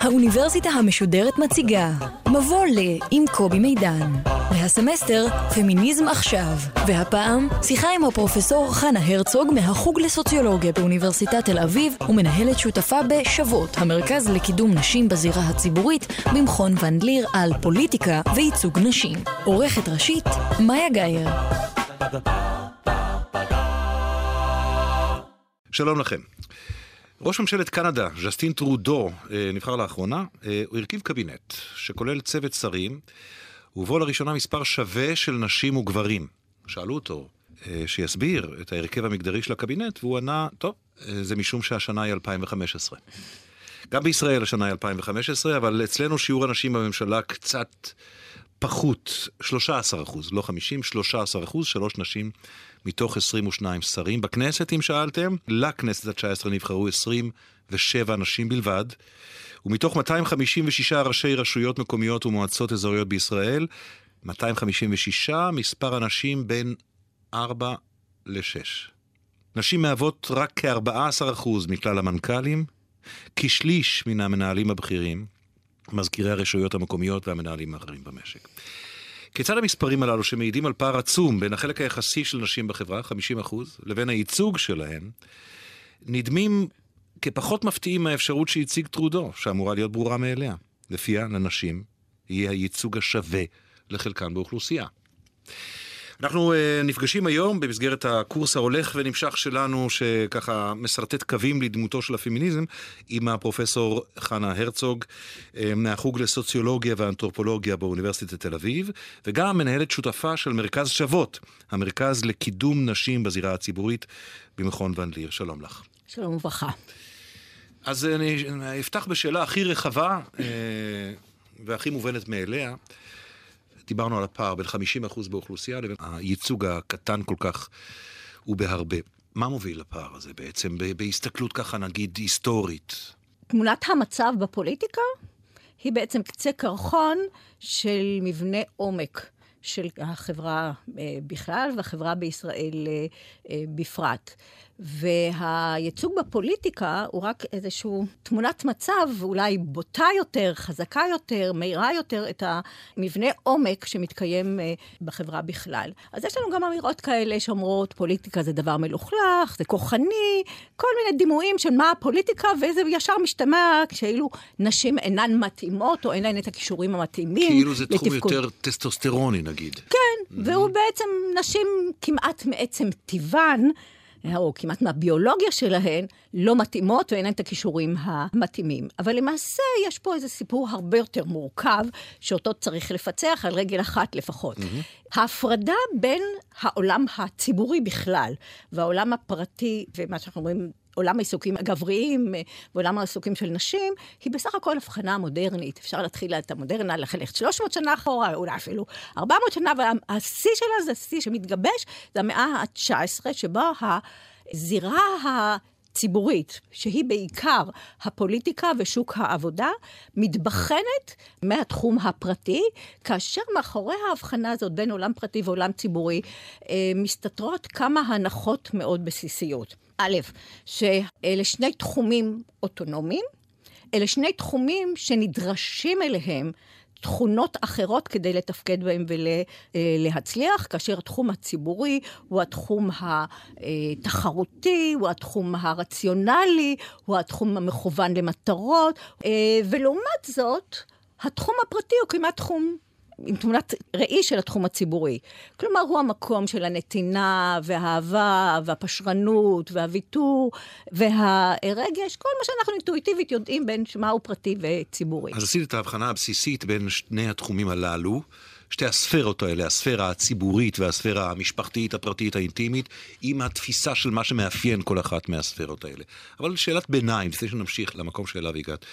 האוניברסיטה המשודרת מציגה מבוא ל עם קובי מידן. והסמסטר פמיניזם עכשיו. והפעם שיחה עם הפרופסור חנה הרצוג מהחוג לסוציולוגיה באוניברסיטת תל אביב ומנהלת שותפה בשוות המרכז לקידום נשים בזירה הציבורית במכון ון ליר על פוליטיקה וייצוג נשים. עורכת ראשית מאיה גאייר. שלום לכם. ראש ממשלת קנדה, ז'סטין טרודו, אה, נבחר לאחרונה, אה, הוא הרכיב קבינט שכולל צוות שרים, ובו לראשונה מספר שווה של נשים וגברים. שאלו אותו אה, שיסביר את ההרכב המגדרי של הקבינט, והוא ענה, טוב, זה משום שהשנה היא 2015. גם בישראל השנה היא 2015, אבל אצלנו שיעור הנשים בממשלה קצת פחות, 13 אחוז, לא 50, 13 אחוז, שלוש נשים מתוך 22 שרים. בכנסת, אם שאלתם, לכנסת התשע עשרה נבחרו 27 נשים בלבד, ומתוך 256 ראשי רשויות מקומיות ומועצות אזוריות בישראל, 256 מספר הנשים בין 4 ל-6. נשים מהוות רק כ-14% מכלל המנכ"לים, כשליש מן המנהלים הבכירים, מזכירי הרשויות המקומיות והמנהלים האחרים במשק. כיצד המספרים הללו, שמעידים על פער עצום בין החלק היחסי של נשים בחברה, 50%, לבין הייצוג שלהן, נדמים כפחות מפתיעים מהאפשרות שהציג טרודו, שאמורה להיות ברורה מאליה. לפיה לנשים יהיה הייצוג השווה לחלקן באוכלוסייה. אנחנו uh, נפגשים היום במסגרת הקורס ההולך ונמשך שלנו, שככה משרטט קווים לדמותו של הפמיניזם, עם הפרופסור חנה הרצוג uh, מהחוג לסוציולוגיה ואנתרופולוגיה באוניברסיטת תל אביב, וגם מנהלת שותפה של מרכז שוות, המרכז לקידום נשים בזירה הציבורית במכון ון ליר. שלום לך. שלום וברכה. אז אני אפתח בשאלה הכי רחבה uh, והכי מובנת מאליה. דיברנו על הפער בין 50% באוכלוסייה לבין הייצוג הקטן כל כך ובהרבה. מה מוביל לפער הזה בעצם, בהסתכלות ככה נגיד היסטורית? תמונת המצב בפוליטיקה היא בעצם קצה קרחון של מבנה עומק של החברה אה, בכלל והחברה בישראל אה, אה, בפרט. והייצוג בפוליטיקה הוא רק איזושהי תמונת מצב, אולי בוטה יותר, חזקה יותר, מהירה יותר, את המבנה עומק שמתקיים אה, בחברה בכלל. אז יש לנו גם אמירות כאלה שאומרות, פוליטיקה זה דבר מלוכלך, זה כוחני, כל מיני דימויים של מה הפוליטיקה, וזה ישר משתמע כשאילו נשים אינן מתאימות, או אין להן את הכישורים המתאימים. כאילו זה תחום לתפקוד. יותר טסטוסטרוני נגיד. כן, mm-hmm. והוא בעצם, נשים כמעט מעצם טיבן, או כמעט מהביולוגיה שלהן, לא מתאימות ואין להן את הכישורים המתאימים. אבל למעשה יש פה איזה סיפור הרבה יותר מורכב, שאותו צריך לפצח על רגל אחת לפחות. Mm-hmm. ההפרדה בין העולם הציבורי בכלל והעולם הפרטי, ומה שאנחנו אומרים עולם העיסוקים הגבריים ועולם העיסוקים של נשים, היא בסך הכל הבחנה מודרנית. אפשר להתחיל את המודרנה, ללכת 300 שנה אחורה, אולי אפילו 400 שנה, אבל השיא שלה זה שיא שמתגבש, זה המאה ה-19, שבו הזירה ה... ציבורית, שהיא בעיקר הפוליטיקה ושוק העבודה, מתבחנת מהתחום הפרטי, כאשר מאחורי ההבחנה הזאת בין עולם פרטי ועולם ציבורי, אה, מסתתרות כמה הנחות מאוד בסיסיות. א', שאלה שני תחומים אוטונומיים, אלה שני תחומים שנדרשים אליהם תכונות אחרות כדי לתפקד בהם ולהצליח, כאשר התחום הציבורי הוא התחום התחרותי, הוא התחום הרציונלי, הוא התחום המכוון למטרות, ולעומת זאת, התחום הפרטי הוא כמעט תחום עם תמונת ראי של התחום הציבורי. כלומר, הוא המקום של הנתינה והאהבה והפשרנות והוויתור והרגש, כל מה שאנחנו אינטואיטיבית יודעים בין מהו פרטי וציבורי. אז עשית את ההבחנה הבסיסית בין שני התחומים הללו. שתי הספרות האלה, הספירה הציבורית והספירה המשפחתית, הפרטית, האינטימית, עם התפיסה של מה שמאפיין כל אחת מהספירות האלה. אבל שאלת ביניים, לפני שנמשיך למקום שאליו הגעת.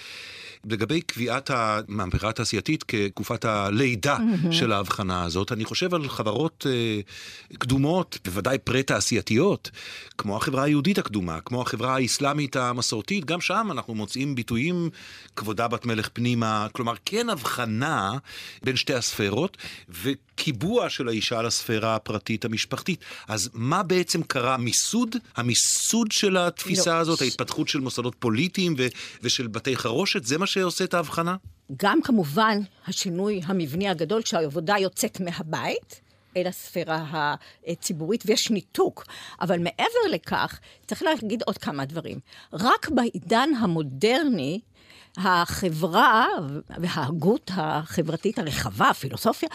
לגבי קביעת המהפכה התעשייתית כתקופת הלידה mm-hmm. של ההבחנה הזאת, אני חושב על חברות אה, קדומות, בוודאי פרה-תעשייתיות, כמו החברה היהודית הקדומה, כמו החברה האסלאמית המסורתית, גם שם אנחנו מוצאים ביטויים, כבודה בת מלך פנימה, כלומר כן הבחנה בין שתי הספרות, וקיבוע של האישה לספירה הפרטית המשפחתית. אז מה בעצם קרה? מיסוד? המיסוד של התפיסה לא. הזאת, ההתפתחות של מוסדות פוליטיים ו- ושל בתי חרושת, זה מה שעושה את ההבחנה? גם כמובן השינוי המבני הגדול, כשהעבודה יוצאת מהבית. אל הספירה הציבורית, ויש ניתוק. אבל מעבר לכך, צריך להגיד עוד כמה דברים. רק בעידן המודרני, החברה וההגות החברתית הרחבה, הפילוסופיה,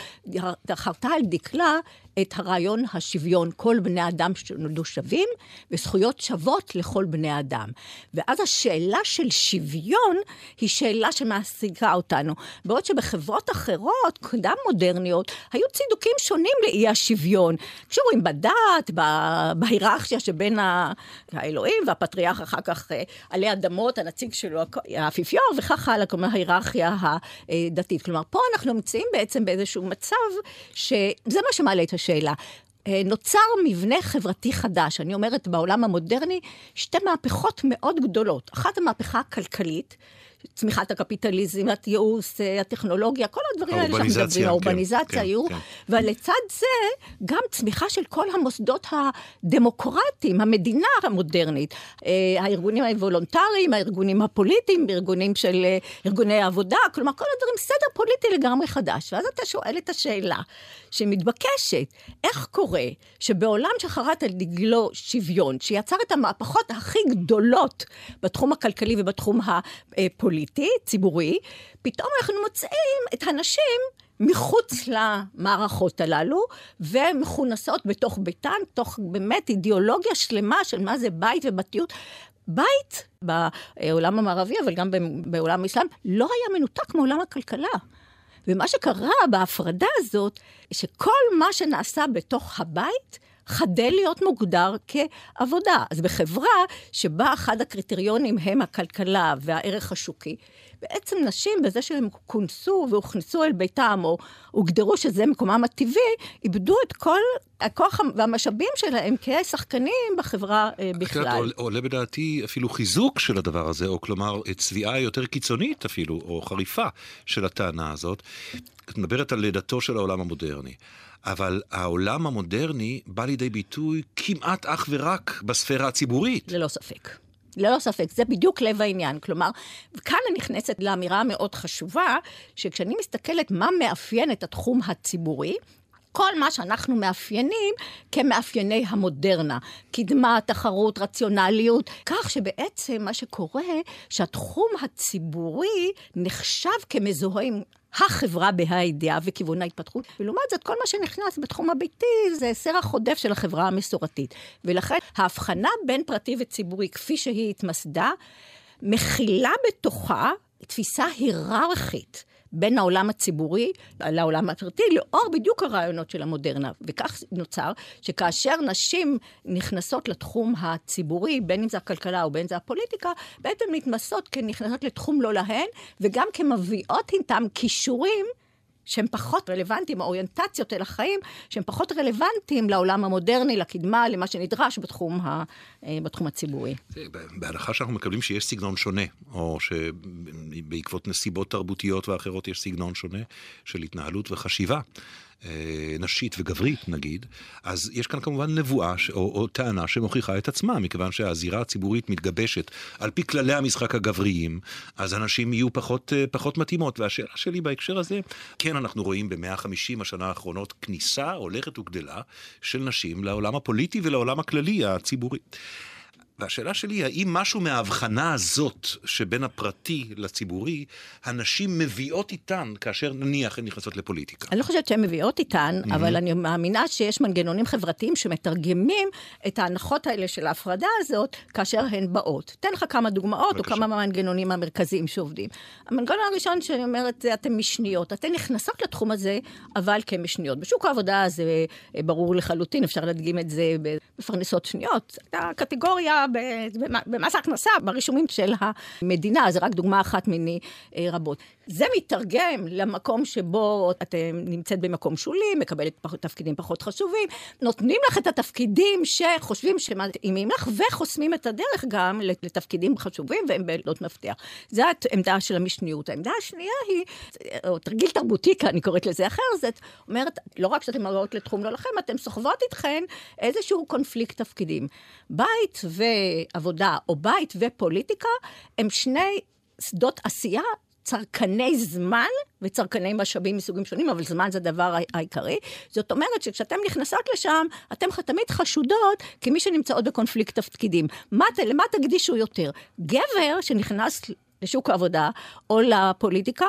חרתה על דקלה את הרעיון השוויון, כל בני אדם שנולדו שווים, וזכויות שוות לכל בני אדם. ואז השאלה של שוויון היא שאלה שמעסיקה אותנו. בעוד שבחברות אחרות, קדם מודרניות, היו צידוקים שונים לאי השוויון. קשורים בדת, בהיררכיה שבין האלוהים והפטריארך אחר כך אה, עלי אדמות, הנציג שלו, האפיפיור, וכך הלאה, כלומר ההיררכיה הדתית. כלומר, פה אנחנו נמצאים בעצם באיזשהו מצב שזה מה שמעלה את השאלה. אה, נוצר מבנה חברתי חדש. אני אומרת, בעולם המודרני, שתי מהפכות מאוד גדולות. אחת המהפכה הכלכלית, צמיחת הקפיטליזם, התיעוש, אה, הטכנולוגיה, כל הדברים האלה שאנחנו מדברים, האורבניזציה, כן, כן, כן. ולצד זה גם צמיחה של כל המוסדות הדמוקרטיים, המדינה המודרנית, אה, הארגונים הוולונטריים, הארגונים הפוליטיים, ארגונים של אה, ארגוני העבודה, כלומר כל הדברים, סדר פוליטי לגמרי חדש. ואז אתה שואל את השאלה שמתבקשת, איך קורה שבעולם שחרת על דגלו שוויון, שיצר את המהפכות הכי גדולות בתחום הכלכלי ובתחום הפוליטי, פוליטי, ציבורי, פתאום אנחנו מוצאים את הנשים מחוץ למערכות הללו, ומכונסות בתוך ביתן, תוך באמת אידיאולוגיה שלמה של מה זה בית ובתיות. בית בעולם המערבי, אבל גם בעולם האסלאם, לא היה מנותק מעולם הכלכלה. ומה שקרה בהפרדה הזאת, שכל מה שנעשה בתוך הבית, חדל להיות מוגדר כעבודה. אז בחברה שבה אחד הקריטריונים הם הכלכלה והערך השוקי, בעצם נשים, בזה שהם כונסו והוכנסו אל ביתם, או הוגדרו שזה מקומם הטבעי, איבדו את כל הכוח והמשאבים שלהם כשחקנים בחברה אה, בכלל. עולה בדעתי אפילו חיזוק של הדבר הזה, או כלומר צביעה יותר קיצונית אפילו, או חריפה של הטענה הזאת. את מדברת על לידתו של העולם המודרני. אבל העולם המודרני בא לידי ביטוי כמעט אך ורק בספירה הציבורית. ללא ספק. ללא ספק, זה בדיוק לב העניין. כלומר, כאן אני נכנסת לאמירה המאוד חשובה, שכשאני מסתכלת מה מאפיין את התחום הציבורי, כל מה שאנחנו מאפיינים כמאפייני המודרנה. קדמה, תחרות, רציונליות, כך שבעצם מה שקורה, שהתחום הציבורי נחשב כמזוהה עם החברה בה"א וכיוון ההתפתחות, ולעומת זאת, כל מה שנכנס בתחום הביתי זה סרח עודף של החברה המסורתית. ולכן ההבחנה בין פרטי וציבורי, כפי שהיא התמסדה, מכילה בתוכה תפיסה היררכית. בין העולם הציבורי לעולם הפרטי, לאור בדיוק הרעיונות של המודרנה. וכך נוצר שכאשר נשים נכנסות לתחום הציבורי, בין אם זה הכלכלה או בין אם זה הפוליטיקה, בעצם נתמסות כנכנסות לתחום לא להן, וגם כמביאות איתן כישורים שהם פחות רלוונטיים, האוריינטציות אל החיים, שהם פחות רלוונטיים לעולם המודרני, לקדמה, למה שנדרש בתחום, ה, אה, בתחום הציבורי. בהנחה שאנחנו מקבלים שיש סגנון שונה, או שבעקבות נסיבות תרבותיות ואחרות יש סגנון שונה של התנהלות וחשיבה. אה, נשית וגברית נגיד, אז יש כאן כמובן נבואה ש... או, או טענה שמוכיחה את עצמה, מכיוון שהזירה הציבורית מתגבשת על פי כללי המשחק הגבריים, אז הנשים יהיו פחות, אה, פחות מתאימות. והשאלה שלי בהקשר הזה, כן אנחנו רואים ב-150 השנה האחרונות כניסה הולכת וגדלה של נשים לעולם הפוליטי ולעולם הכללי הציבורי. והשאלה שלי, האם משהו מההבחנה הזאת שבין הפרטי לציבורי, הנשים מביאות איתן כאשר נניח הן נכנסות לפוליטיקה? אני לא חושבת שהן מביאות איתן, mm-hmm. אבל אני מאמינה שיש מנגנונים חברתיים שמתרגמים את ההנחות האלה של ההפרדה הזאת כאשר הן באות. אתן לך כמה דוגמאות בבקשה. או כמה מהמנגנונים המרכזיים שעובדים. המנגנון הראשון שאני אומרת, זה אתן משניות. אתן נכנסות לתחום הזה, אבל כמשניות. בשוק העבודה זה ברור לחלוטין, אפשר להדגים את זה במפרנסות שניות. הקטגוריה במס ההכנסה, ברישומים של המדינה, זו רק דוגמה אחת מיני אה, רבות. זה מתרגם למקום שבו את נמצאת במקום שולי, מקבלת תפקידים פחות חשובים, נותנים לך את התפקידים שחושבים שמתאימים לך, וחוסמים את הדרך גם לתפקידים חשובים והם בעלות מפתח. זו העמדה של המשניות. העמדה השנייה היא, או תרגיל תרבותי, אני קוראת לזה אחר, זאת אומרת, לא רק שאתן מראות לתחום לא לכם, אתן סוחבות איתכן איזשהו קונפליקט תפקידים. בית ועבודה, או בית ופוליטיקה, הם שני שדות עשייה צרכני זמן וצרכני משאבים מסוגים שונים, אבל זמן זה הדבר העיקרי. זאת אומרת שכשאתן נכנסות לשם, אתן תמיד חשודות כמי שנמצאות בקונפליקט תפקידים. מה, למה תקדישו יותר? גבר שנכנס לשוק העבודה או לפוליטיקה,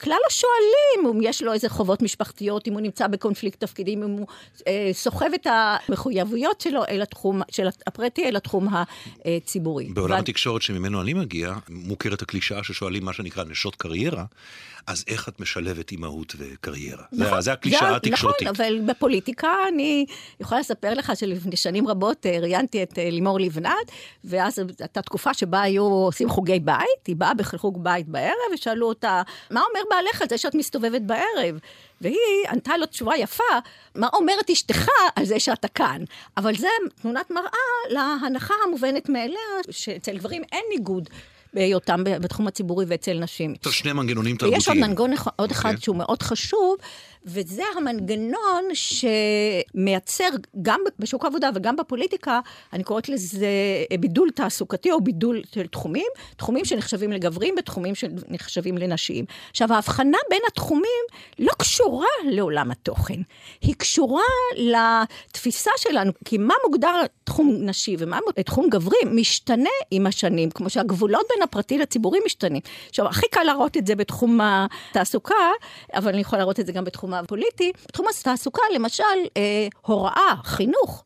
כלל השואלים, אם יש לו איזה חובות משפחתיות, אם הוא נמצא בקונפליקט תפקידים, אם הוא אה, סוחב את המחויבויות שלו אל התחום, של הפרטי אל התחום הציבורי. בעולם ו... התקשורת שממנו אני מגיע, מוכרת הקלישאה ששואלים מה שנקרא נשות קריירה, אז איך את משלבת אימהות וקריירה? נכון, זה, זה הקלישאה התקשורתית. נכון, אבל בפוליטיקה אני יכולה לספר לך שלפני שנים רבות אה, ראיינתי את אה, לימור לבנת, ואז הייתה תקופה שבה היו עושים חוגי בית, היא באה בחוג בית בערב, ושאלו אותה, מה אומר בעליך על זה שאת מסתובבת בערב? והיא ענתה לו תשובה יפה, מה אומרת אשתך על זה שאתה כאן? אבל זה תמונת מראה להנחה המובנת מאליה, שאצל גברים אין ניגוד בהיותם בתחום הציבורי ואצל נשים. צריך שני מנגנונים תרבותיים. ויש עוד מנגנון עוד אחד okay. שהוא מאוד חשוב, וזה המנגנון שמייצר גם בשוק העבודה וגם בפוליטיקה, אני קוראת לזה בידול תעסוקתי או בידול של תחומים, תחומים שנחשבים לגברים ותחומים שנחשבים לנשים. עכשיו, ההבחנה בין התחומים לא קשורה לעולם התוכן, היא קשורה לתפיסה שלנו, כי מה מוגדר תחום נשי ומה תחום גברי משתנה עם השנים, כמו שהגבולות בין הפרטי לציבורי משתנים. עכשיו, הכי קל להראות את זה בתחום התעסוקה, אבל אני יכולה להראות את זה גם בתחום בתחום הפוליטי. בתחום התעסוקה, למשל, אה, הוראה, חינוך.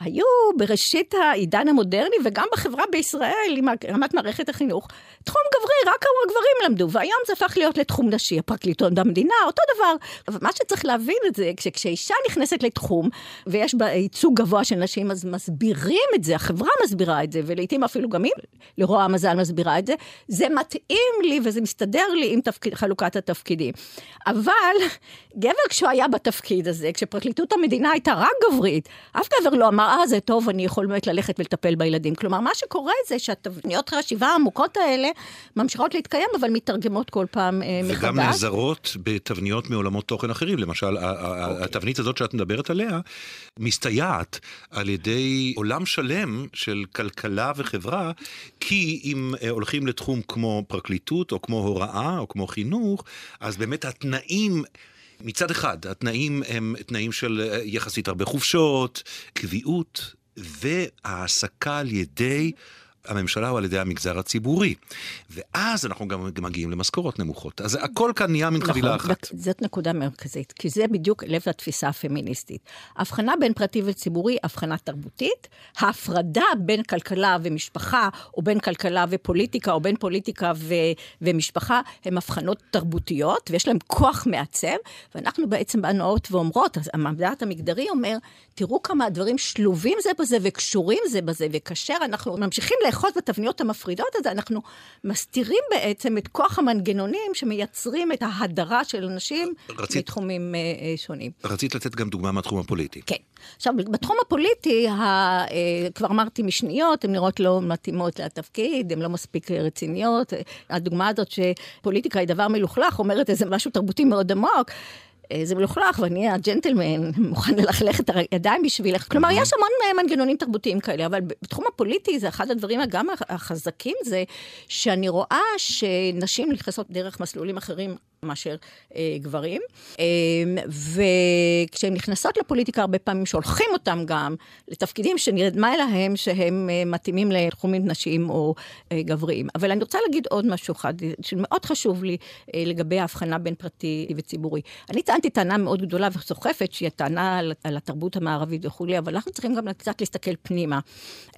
היו בראשית העידן המודרני, וגם בחברה בישראל, עם רמת מערכת החינוך, תחום גברי, רק הגברים למדו, והיום זה הפך להיות לתחום נשי, הפרקליטות במדינה, אותו דבר. אבל מה שצריך להבין את זה, כשאישה נכנסת לתחום, ויש בה ייצוג גבוה של נשים, אז מסבירים את זה, החברה מסבירה את זה, ולעיתים אפילו גם היא, לרוע המזל, מסבירה את זה, זה מתאים לי וזה מסתדר לי עם תפקיד, חלוקת התפקידים. אבל גבר כשהוא היה בתפקיד הזה, כשפרקליטות המדינה הייתה רק גברית, אף גבר לא אמר, אה, זה טוב, אני יכול באמת ללכת ולטפל בילדים. כלומר, מה שקורה זה שהתבניות החשיבה העמוקות האלה ממשיכות להתקיים, אבל מתרגמות כל פעם אה, וגם מחדש. וגם נעזרות בתבניות מעולמות תוכן אחרים. למשל, אוקיי. התבנית הזאת שאת מדברת עליה, מסתייעת על ידי עולם שלם של כלכלה וחברה, כי אם אה, הולכים לתחום כמו פרקליטות, או כמו הוראה, או כמו חינוך, אז באמת התנאים... מצד אחד, התנאים הם תנאים של אה, יחסית הרבה חופשות, קביעות והעסקה על ידי הממשלה או על ידי המגזר הציבורי. ואז אנחנו גם מגיעים למשכורות נמוכות. אז הכל כאן נהיה מין חבילה נכון, אחת. זאת נקודה מרכזית, כי זה בדיוק לב התפיסה הפמיניסטית. הבחנה בין פרטי וציבורי, הבחנה תרבותית. ההפרדה בין כלכלה ומשפחה, או בין כלכלה ופוליטיקה, או בין פוליטיקה ו- ומשפחה, הן הבחנות תרבותיות, ויש להן כוח מעצב, ואנחנו בעצם באות ואומרות, המדעת המגדרי אומר, תראו כמה הדברים שלובים זה בזה וקשורים זה בזה, וכאשר אנחנו ממשיכים לאחוז בתבניות המפרידות הזה, אנחנו מסתירים בעצם את כוח המנגנונים שמייצרים את ההדרה של אנשים רצית, בתחומים uh, שונים. רצית לתת גם דוגמה מהתחום הפוליטי. כן. עכשיו, בתחום הפוליטי, ה, uh, כבר אמרתי משניות, הן נראות לא מתאימות לתפקיד, הן לא מספיק רציניות. הדוגמה הזאת שפוליטיקה היא דבר מלוכלך, אומרת איזה משהו תרבותי מאוד עמוק. אה, זה מלוכלך, ואני הג'נטלמן, מוכן ללכלך את הידיים בשבילך. כלומר, יש המון אה, מנגנונים תרבותיים כאלה, אבל בתחום הפוליטי זה אחד הדברים גם החזקים, זה שאני רואה שנשים נכנסות דרך מסלולים אחרים מאשר אה, גברים. אה, וכשהן נכנסות לפוליטיקה, הרבה פעמים שולחים אותם גם לתפקידים שנרדמה להם שהם אה, מתאימים לתחומים נשיים או אה, גבריים. אבל אני רוצה להגיד עוד משהו אחד, שמאוד חשוב לי אה, לגבי ההבחנה בין פרטי וציבורי. אני טענתי טענה מאוד גדולה וסוחפת, שהיא הטענה על, על התרבות המערבית וכולי, אבל אנחנו צריכים גם קצת להסתכל פנימה,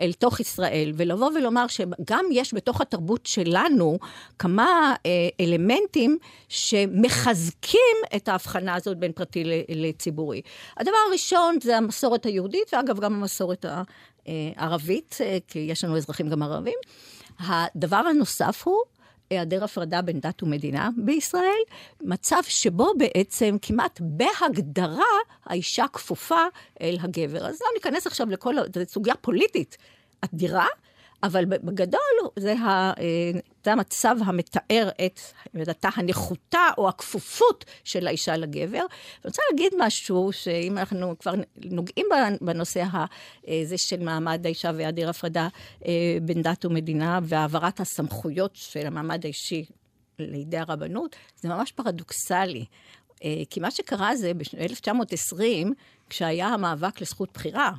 אל תוך ישראל, ולבוא ולומר שגם יש בתוך התרבות שלנו כמה אה, אלמנטים ש... שמחזקים את ההבחנה הזאת בין פרטי לציבורי. הדבר הראשון זה המסורת היהודית, ואגב, גם המסורת ערבית, כי יש לנו אזרחים גם ערבים. הדבר הנוסף הוא היעדר הפרדה בין דת ומדינה בישראל, מצב שבו בעצם כמעט בהגדרה האישה כפופה אל הגבר. אז לא ניכנס עכשיו לכל, זו סוגיה פוליטית אדירה, אבל בגדול זה, ה, זה המצב המתאר את דעתה הנחותה או הכפופות של האישה לגבר. אני רוצה להגיד משהו, שאם אנחנו כבר נוגעים בנושא הזה של מעמד האישה והיעדר הפרדה אה, בין דת ומדינה והעברת הסמכויות של המעמד האישי לידי הרבנות, זה ממש פרדוקסלי. אה, כי מה שקרה זה ב-1920, כשהיה המאבק לזכות בחירה,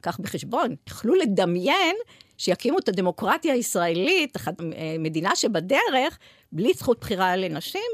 קח בחשבון, יכלו לדמיין שיקימו את הדמוקרטיה הישראלית, אה, מדינה שבדרך, בלי זכות בחירה לנשים,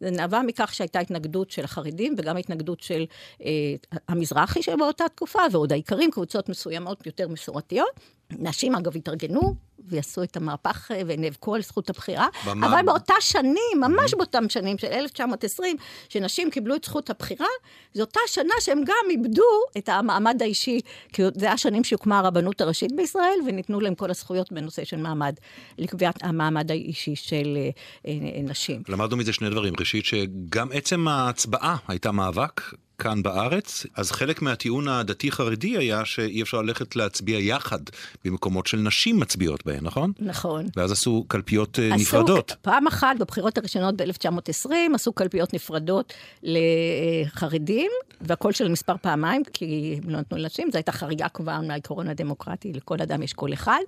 זה נבע מכך שהייתה התנגדות של החרדים וגם התנגדות של אה, המזרחי שבאותה תקופה, ועוד העיקרים, קבוצות מסוימות יותר מסורתיות. נשים, אגב, התארגנו ויעשו את המהפך אה, ונאבקו על זכות הבחירה. במה? אבל באותה שנים, ממש באותם שנים של 1920, שנשים קיבלו את זכות הבחירה, זו אותה שנה שהם גם איבדו את המעמד האישי, כי זה השנים שהוקמה הרבנות הראשית בישראל, וניתנו להם כל הזכויות בנושא של מעמד, לקביעת המעמד האישי של אה, אה, נשים. למדנו מזה שני דברים. ראשית, שגם עצם ההצבעה הייתה מאבק. כאן בארץ, אז חלק מהטיעון הדתי-חרדי היה שאי אפשר ללכת להצביע יחד במקומות של נשים מצביעות בהן, נכון? נכון. ואז עשו קלפיות עשו, נפרדות. פעם אחת, בבחירות הראשונות ב-1920, עשו קלפיות נפרדות לחרדים, והכל של מספר פעמיים, כי הם לא נתנו לנשים, זו הייתה חריגה כבר מהעיקרון הדמוקרטי, לכל אדם יש קול אחד,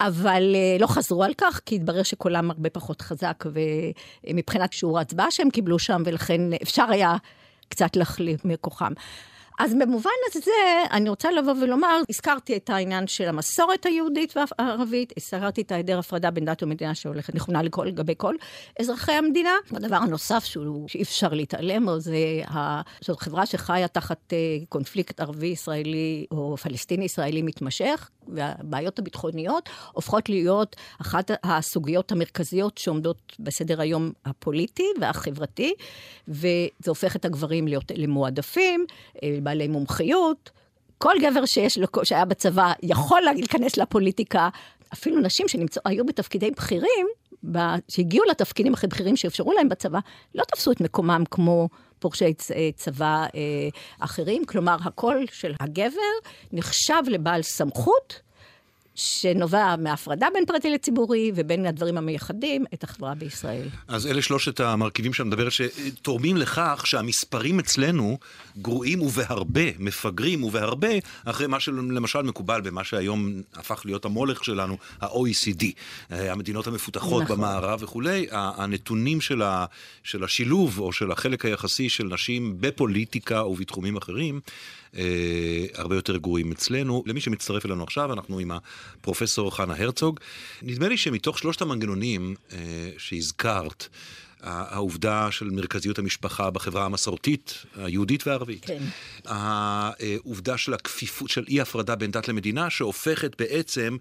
אבל לא חזרו על כך, כי התברר שקולם הרבה פחות חזק, ומבחינת שיעור ההצבעה שהם קיבלו שם, ולכן אפשר היה... קצת להחליף מכוחם. אז במובן הזה, אני רוצה לבוא ולומר, הזכרתי את העניין של המסורת היהודית והערבית, הזכרתי את ההיעדר הפרדה בין דת ומדינה שהולכת נכונה לכל, לגבי כל אזרחי המדינה. הדבר הנוסף שהוא, שאי אפשר להתעלם זה ה... זאת חברה שחיה תחת אה, קונפליקט ערבי-ישראלי או פלסטיני-ישראלי מתמשך, והבעיות הביטחוניות הופכות להיות אחת הסוגיות המרכזיות שעומדות בסדר היום הפוליטי והחברתי, וזה הופך את הגברים להיות למועדפים. אה, בעלי מומחיות. כל גבר שיש לו, שהיה בצבא יכול להיכנס לפוליטיקה. אפילו נשים שהיו בתפקידי בכירים, שהגיעו לתפקידים הכי בכירים שאפשרו להם בצבא, לא תפסו את מקומם כמו פורשי צבא אה, אחרים. כלומר, הקול של הגבר נחשב לבעל סמכות. שנובע מהפרדה בין פרטי לציבורי ובין הדברים המייחדים את החברה בישראל. אז אלה שלושת המרכיבים שאת מדברת שתורמים לכך שהמספרים אצלנו גרועים ובהרבה, מפגרים ובהרבה, אחרי מה שלמשל מקובל במה שהיום הפך להיות המולך שלנו, ה-OECD, אה, המדינות המפותחות נכון. במערב וכולי, הנתונים של, ה, של השילוב או של החלק היחסי של נשים בפוליטיקה ובתחומים אחרים, הרבה יותר גרועים אצלנו. למי שמצטרף אלינו עכשיו, אנחנו עם הפרופסור חנה הרצוג. נדמה לי שמתוך שלושת המנגנונים אה, שהזכרת, העובדה של מרכזיות המשפחה בחברה המסורתית, היהודית והערבית. כן. העובדה של הכפיפות, של אי הפרדה בין דת למדינה, שהופכת בעצם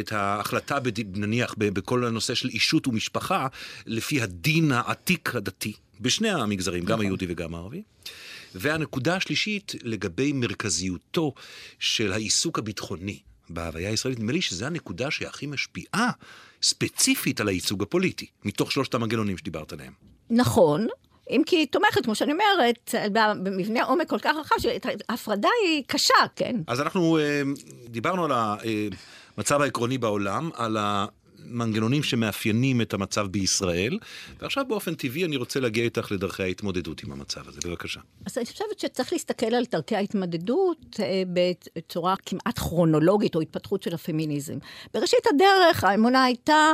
את ההחלטה, נניח, בכל הנושא של אישות ומשפחה, לפי הדין העתיק הדתי, בשני המגזרים, גם נכון. היהודי וגם הערבי. והנקודה השלישית, לגבי מרכזיותו של העיסוק הביטחוני בהוויה הישראלית, נדמה לי שזו הנקודה שהכי משפיעה ספציפית על הייצוג הפוליטי, מתוך שלושת המנגנונים שדיברת עליהם. נכון, אם כי היא תומכת, כמו שאני אומרת, במבנה עומק כל כך רחב, שההפרדה היא קשה, כן. אז אנחנו אה, דיברנו על המצב העקרוני בעולם, על מנגנונים שמאפיינים את המצב בישראל, ועכשיו באופן טבעי אני רוצה להגיע איתך לדרכי ההתמודדות עם המצב הזה. בבקשה. אז אני חושבת שצריך להסתכל על דרכי ההתמודדות אה, בצורה כמעט כרונולוגית, או התפתחות של הפמיניזם. בראשית הדרך האמונה הייתה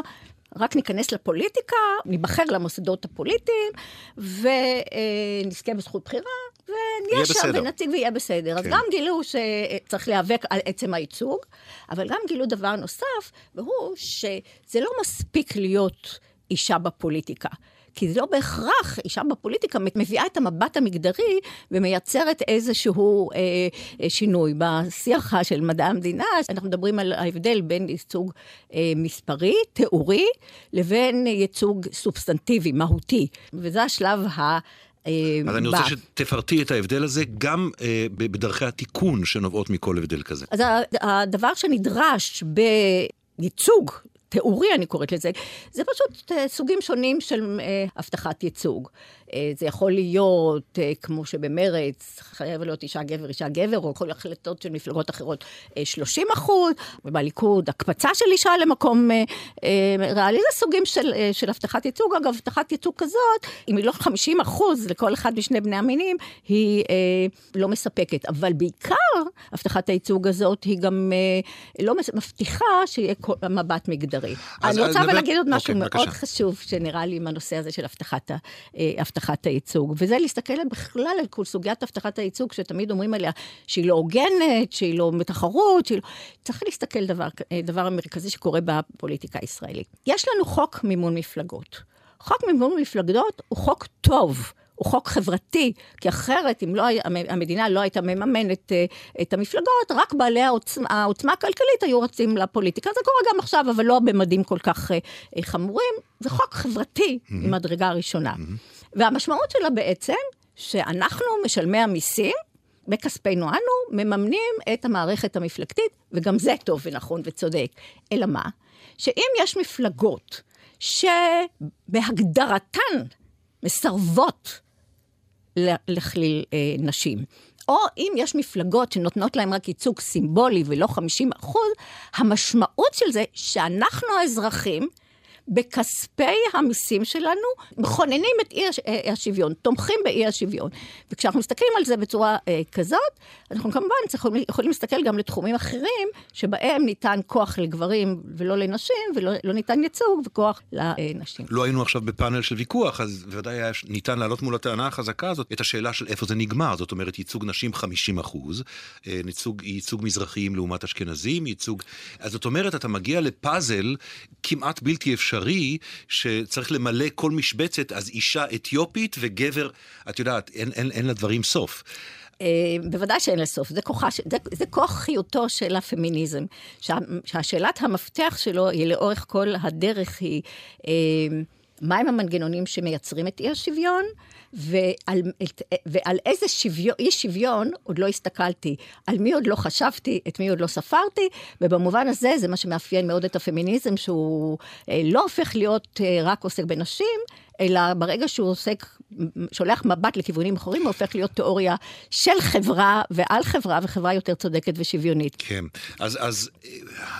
רק ניכנס לפוליטיקה, ניבחר למוסדות הפוליטיים, ונזכה בזכות בחירה, ונהיה שם ונציג ויהיה בסדר. כן. אז גם גילו שצריך להיאבק על עצם הייצוג, אבל גם גילו דבר נוסף, והוא שזה לא מספיק להיות אישה בפוליטיקה. כי זה לא בהכרח, אישה בפוליטיקה מביאה את המבט המגדרי ומייצרת איזשהו אה, אה, שינוי. בשיח של מדעי המדינה, אנחנו מדברים על ההבדל בין ייצוג אה, מספרי, תיאורי, לבין ייצוג סובסטנטיבי, מהותי. וזה השלב ה... אז אני רוצה שתפרטי את ההבדל הזה גם בדרכי התיקון שנובעות מכל הבדל כזה. אז הדבר שנדרש בייצוג תיאורי, אני קוראת לזה, זה פשוט סוגים שונים של הבטחת ייצוג. אה, זה יכול להיות, אה, כמו שבמרץ, חייב להיות אישה גבר, אישה גבר, או כל החלטות של מפלגות אחרות, 30 אה, אחוז, ובליכוד, הקפצה של אישה למקום ריאלי, זה סוגים של, של הבטחת ייצוג. אגב, הבטחת ייצוג כזאת, אם היא לא 50 אחוז לכל אחד משני בני המינים, היא לא מספקת. אבל בעיקר, הבטחת הייצוג הזאת היא גם לא מבטיחה שיהיה מבט מגדרי. אני רוצה אבל להגיד עוד משהו אוקיי, מאוד חשוב, שנראה לי עם הנושא הזה של הבטחת הבטחת הייצוג, וזה להסתכל בכלל על כל סוגיית הבטחת הייצוג, שתמיד אומרים עליה שהיא לא הוגנת, שהיא לא בתחרות, שהיא לא... צריך להסתכל דבר, דבר המרכזי שקורה בפוליטיקה הישראלית. יש לנו חוק מימון מפלגות. חוק מימון מפלגות הוא חוק טוב. הוא חוק חברתי, כי אחרת, אם לא, המדינה לא הייתה מממנת אה, את המפלגות, רק בעלי העוצמה, העוצמה הכלכלית היו רצים לפוליטיקה. זה קורה גם עכשיו, אבל לא במדים כל כך אה, אה, חמורים. זה חוק חברתי mm-hmm. ממדרגה ראשונה. Mm-hmm. והמשמעות שלה בעצם, שאנחנו, משלמי המיסים, בכספנו אנו, מממנים את המערכת המפלגתית, וגם זה טוב ונכון וצודק. אלא מה? שאם יש מפלגות שבהגדרתן מסרבות לכליל אה, נשים, או אם יש מפלגות שנותנות להן רק ייצוג סימבולי ולא 50 אחוז, המשמעות של זה שאנחנו האזרחים, בכספי המיסים שלנו מכוננים את אי אה, השוויון, תומכים באי השוויון. וכשאנחנו מסתכלים על זה בצורה אה, כזאת, אנחנו כמובן צריכים, יכולים להסתכל גם לתחומים אחרים, שבהם ניתן כוח לגברים ולא לנשים, ולא לא ניתן ייצוג וכוח לנשים. לא היינו עכשיו בפאנל של ויכוח, אז בוודאי היה ניתן להעלות מול הטענה החזקה הזאת את השאלה של איפה זה נגמר. זאת אומרת, ייצוג נשים 50 אחוז, אה, ייצוג, ייצוג מזרחיים לעומת אשכנזים, ייצוג... אז זאת אומרת, אתה מגיע לפאזל כמעט בלתי אפשרי. אפשרי שצריך למלא כל משבצת, אז אישה אתיופית וגבר, את יודעת, אין, אין, אין לדברים סוף. Uh, בוודאי שאין לסוף, זה, כוחה, זה, זה כוח חיותו של הפמיניזם, שה, שהשאלת המפתח שלו היא לאורך כל הדרך היא uh, מהם המנגנונים שמייצרים את אי השוויון, ועל, ועל איזה שוויון, אי שוויון עוד לא הסתכלתי, על מי עוד לא חשבתי, את מי עוד לא ספרתי, ובמובן הזה זה מה שמאפיין מאוד את הפמיניזם, שהוא אה, לא הופך להיות אה, רק עוסק בנשים, אלא ברגע שהוא עוסק, שולח מבט לכיוונים אחרים, הוא הופך להיות תיאוריה של חברה ועל חברה, וחברה יותר צודקת ושוויונית. כן, אז, אז אה,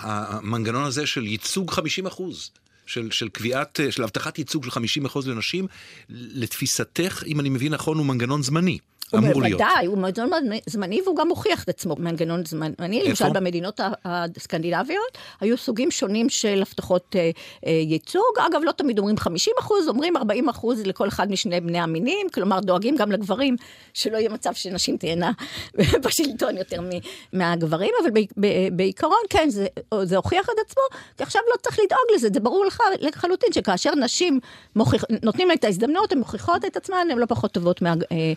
המנגנון הזה של ייצוג 50 אחוז. של, של קביעת, של הבטחת ייצוג של 50% לנשים, לתפיסתך, אם אני מבין נכון, הוא מנגנון זמני. אמור להיות. בוודאי, הוא מנגנון זמני והוא גם הוכיח את עצמו מנגנון זמני. איפה? למשל במדינות הסקנדינביות היו סוגים שונים של הבטחות אה, אה, ייצוג. אגב, לא תמיד אומרים 50 אחוז, אומרים 40 אחוז לכל אחד משני בני המינים. כלומר, דואגים גם לגברים, שלא יהיה מצב שנשים תהיינה בשלטון יותר מהגברים, אבל בעיקרון, כן, זה, זה הוכיח את עצמו, כי עכשיו לא צריך לדאוג לזה, זה ברור לך לחלוטין שכאשר נשים מוכיח, נותנים להן את ההזדמנות, הן מוכיחות את עצמן, הן לא פחות טובות מה... אה,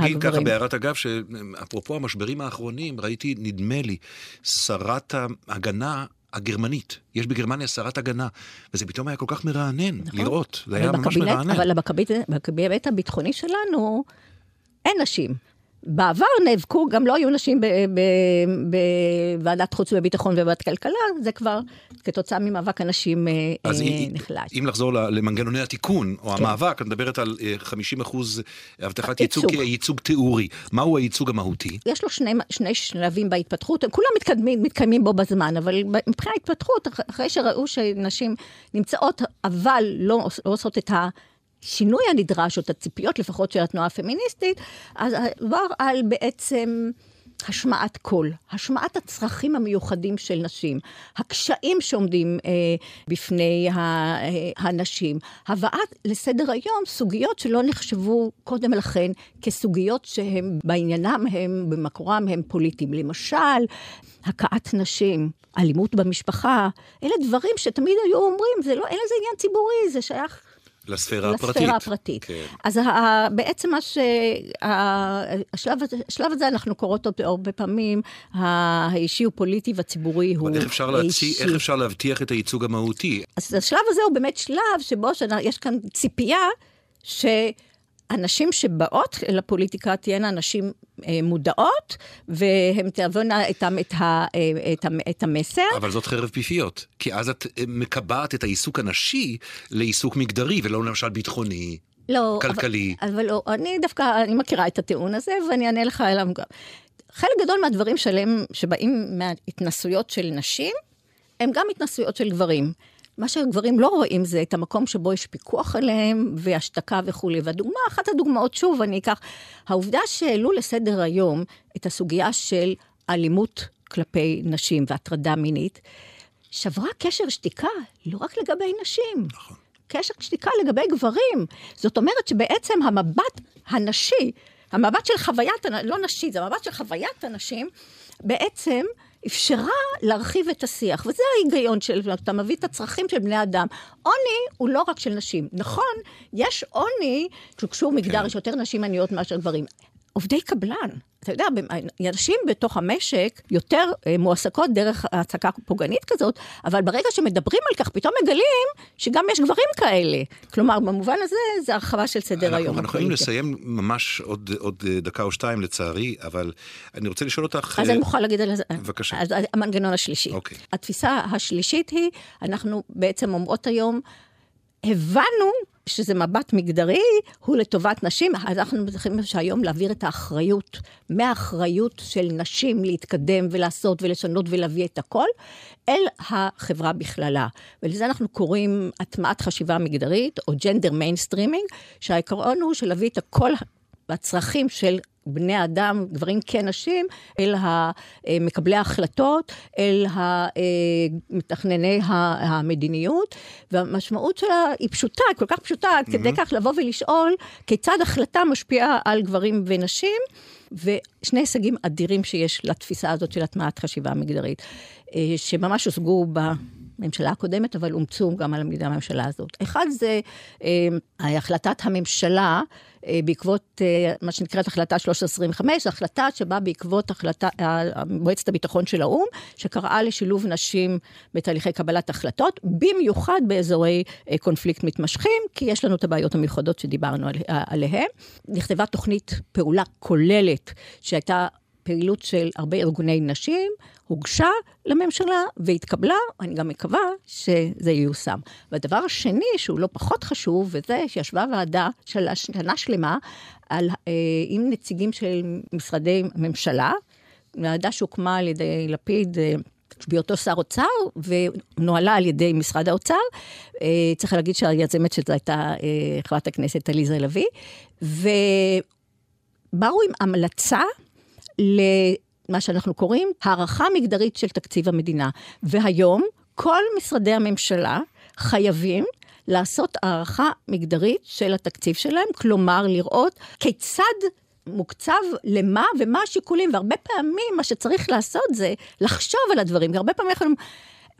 להגיד ככה בהערת אגב, שאפרופו המשברים האחרונים, ראיתי, נדמה לי, שרת ההגנה הגרמנית. יש בגרמניה שרת הגנה, וזה פתאום היה כל כך מרענן נכון. לראות, זה היה ממש מרענן. אבל בקבינט הביטחוני שלנו אין נשים. בעבר נאבקו, גם לא היו נשים בוועדת חוץ וביטחון ובוועדת כלכלה, זה כבר כתוצאה ממאבק הנשים אה, אז אה, נחלש. אם לחזור למנגנוני התיקון, או כן. המאבק, את מדברת על 50 אה, אחוז הבטחת ייצוג כייצוג תיאורי. מהו הייצוג המהותי? יש לו שני, שני שלבים בהתפתחות, כולם מתקדמים, מתקיימים בו בזמן, אבל מבחינת התפתחות, אחרי שראו שנשים נמצאות, אבל לא, לא עושות את ה... השינוי הנדרש, או את הציפיות לפחות של התנועה הפמיניסטית, אז עבר על בעצם... השמעת קול, השמעת הצרכים המיוחדים של נשים, הקשיים שעומדים אה, בפני ה, אה, הנשים, הבאת לסדר היום סוגיות שלא נחשבו קודם לכן כסוגיות שהן בעניינם הם, במקורם הם פוליטיים. למשל, הכאת נשים, אלימות במשפחה, אלה דברים שתמיד היו אומרים, זה לא, אין לזה עניין ציבורי, זה שייך לספירה הפרטית. לספירה הפרטית. כן. אז בעצם מה ש... השלב, השלב הזה, אנחנו קוראות אותו הרבה פעמים, האישי הוא פוליטי והציבורי הוא איך אפשר אישי. איך אפשר להבטיח את הייצוג המהותי? אז השלב הזה הוא באמת שלב שבו יש כאן ציפייה ש... שהנשים שבאות לפוליטיקה תהיינה נשים אה, מודעות, והן תעבונה איתן את, ה, אה, את, ה, את המסר. אבל זאת חרב פיפיות, כי אז את אה, מקבעת את העיסוק הנשי לעיסוק מגדרי, ולא למשל ביטחוני. לא, כלכלי. אבל, אבל לא, אני דווקא, אני מכירה את הטיעון הזה, ואני אענה לך אליו גם. חלק גדול מהדברים שלהם, שבאים מהתנסויות של נשים, הם גם התנסויות של גברים. מה שהגברים לא רואים זה את המקום שבו יש פיקוח עליהם והשתקה וכולי. והדוגמה, אחת הדוגמאות, שוב, אני אקח, העובדה שהעלו לסדר היום את הסוגיה של אלימות כלפי נשים והטרדה מינית, שברה קשר שתיקה לא רק לגבי נשים. נכון. קשר שתיקה לגבי גברים. זאת אומרת שבעצם המבט הנשי, המבט של חוויית, לא נשי, זה המבט של חוויית הנשים, בעצם אפשרה להרחיב את השיח, וזה ההיגיון של, אתה מביא את הצרכים של בני אדם. עוני הוא לא רק של נשים. נכון, יש עוני, כשקשור מגדר, כן. יש יותר נשים עניות מאשר גברים. עובדי קבלן. אתה יודע, נשים בתוך המשק יותר אה, מועסקות דרך העסקה פוגענית כזאת, אבל ברגע שמדברים על כך, פתאום מגלים שגם יש גברים כאלה. כלומר, במובן הזה, זה הרחבה של סדר היום. אנחנו יכולים לסיים ממש עוד, עוד אה, דקה או שתיים, לצערי, אבל אני רוצה לשאול אותך... אז אני אה, מוכרחה להגיד על זה. בבקשה. אז המנגנון השלישי. אוקיי. התפיסה השלישית היא, אנחנו בעצם אומרות היום, הבנו שזה מבט מגדרי, הוא לטובת נשים, אז אנחנו צריכים שהיום להעביר את האחריות, מהאחריות של נשים להתקדם ולעשות ולשנות ולהביא את הכל, אל החברה בכללה. ולזה אנחנו קוראים הטמעת חשיבה מגדרית, או gender mainstreaming, שהעיקרון הוא של להביא את הקול והצרכים של בני אדם, גברים כנשים, אל מקבלי ההחלטות, אל מתכנני המדיניות, והמשמעות שלה היא פשוטה, היא כל כך פשוטה, עד mm-hmm. כדי כך לבוא ולשאול כיצד החלטה משפיעה על גברים ונשים, ושני הישגים אדירים שיש לתפיסה הזאת של הטמעת חשיבה מגדרית, אה, שממש הושגו ב... הממשלה הקודמת, אבל אומצו גם על ידי הממשלה הזאת. אחד זה אה, החלטת הממשלה אה, בעקבות אה, מה שנקראת החלטה 1325, החלטה שבאה בעקבות החלטה, אה, מועצת הביטחון של האו"ם, שקראה לשילוב נשים בתהליכי קבלת החלטות, במיוחד באזורי אה, קונפליקט מתמשכים, כי יש לנו את הבעיות המיוחדות שדיברנו על, אה, עליהן. נכתבה תוכנית פעולה כוללת שהייתה פעילות של הרבה ארגוני נשים, הוגשה לממשלה והתקבלה, אני גם מקווה שזה ייושם. והדבר השני, שהוא לא פחות חשוב, וזה שישבה ועדה של שנה שלמה על, אה, עם נציגים של משרדי ממשלה, ועדה שהוקמה על ידי לפיד, אה, בהיותו שר אוצר, ונוהלה על ידי משרד האוצר. אה, צריך להגיד שהיזמת של זה הייתה אה, חברת הכנסת עליזה לביא, ובאו עם המלצה למה שאנחנו קוראים הערכה מגדרית של תקציב המדינה. והיום כל משרדי הממשלה חייבים לעשות הערכה מגדרית של התקציב שלהם, כלומר לראות כיצד מוקצב למה ומה השיקולים, והרבה פעמים מה שצריך לעשות זה לחשוב על הדברים, הרבה פעמים אנחנו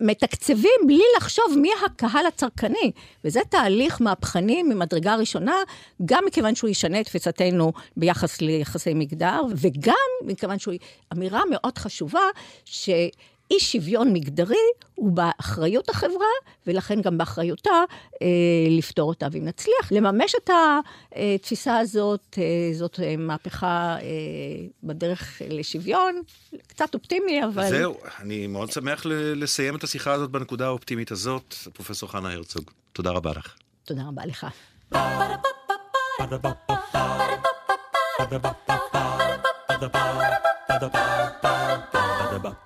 מתקצבים בלי לחשוב מי הקהל הצרכני. וזה תהליך מהפכני ממדרגה ראשונה, גם מכיוון שהוא ישנה את תפיסתנו ביחס ליחסי מגדר, וגם מכיוון שהוא אמירה מאוד חשובה, ש... אי שוויון מגדרי הוא באחריות החברה, ולכן גם באחריותה אה, לפתור אותה. ואם נצליח לממש את התפיסה הזאת, אה, זאת אה, מהפכה אה, בדרך לשוויון, קצת אופטימי, אבל... זהו, אני מאוד שמח לסיים את השיחה הזאת בנקודה האופטימית הזאת. פרופסור חנה הרצוג, תודה רבה לך. תודה רבה לך. Ba-da-ba-ba-ba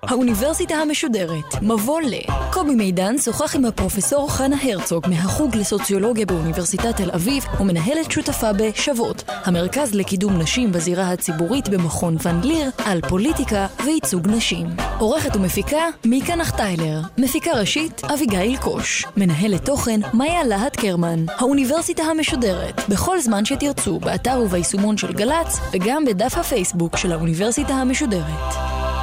האוניברסיטה המשודרת, מבוא ל... קובי מידן שוחח עם הפרופסור חנה הרצוג מהחוג לסוציולוגיה באוניברסיטת תל אביב ומנהלת שותפה ב"שוות", המרכז לקידום נשים בזירה הציבורית במכון ון ליר, על פוליטיקה וייצוג נשים. עורכת ומפיקה מיקה נחטיילר, מפיקה ראשית אביגיל קוש, מנהלת תוכן מאיה להט קרמן. האוניברסיטה המשודרת, בכל זמן שתרצו, באתר וביישומון של גל"צ וגם בדף הפייסבוק של האוניברסיטה המשודרת. משודרת.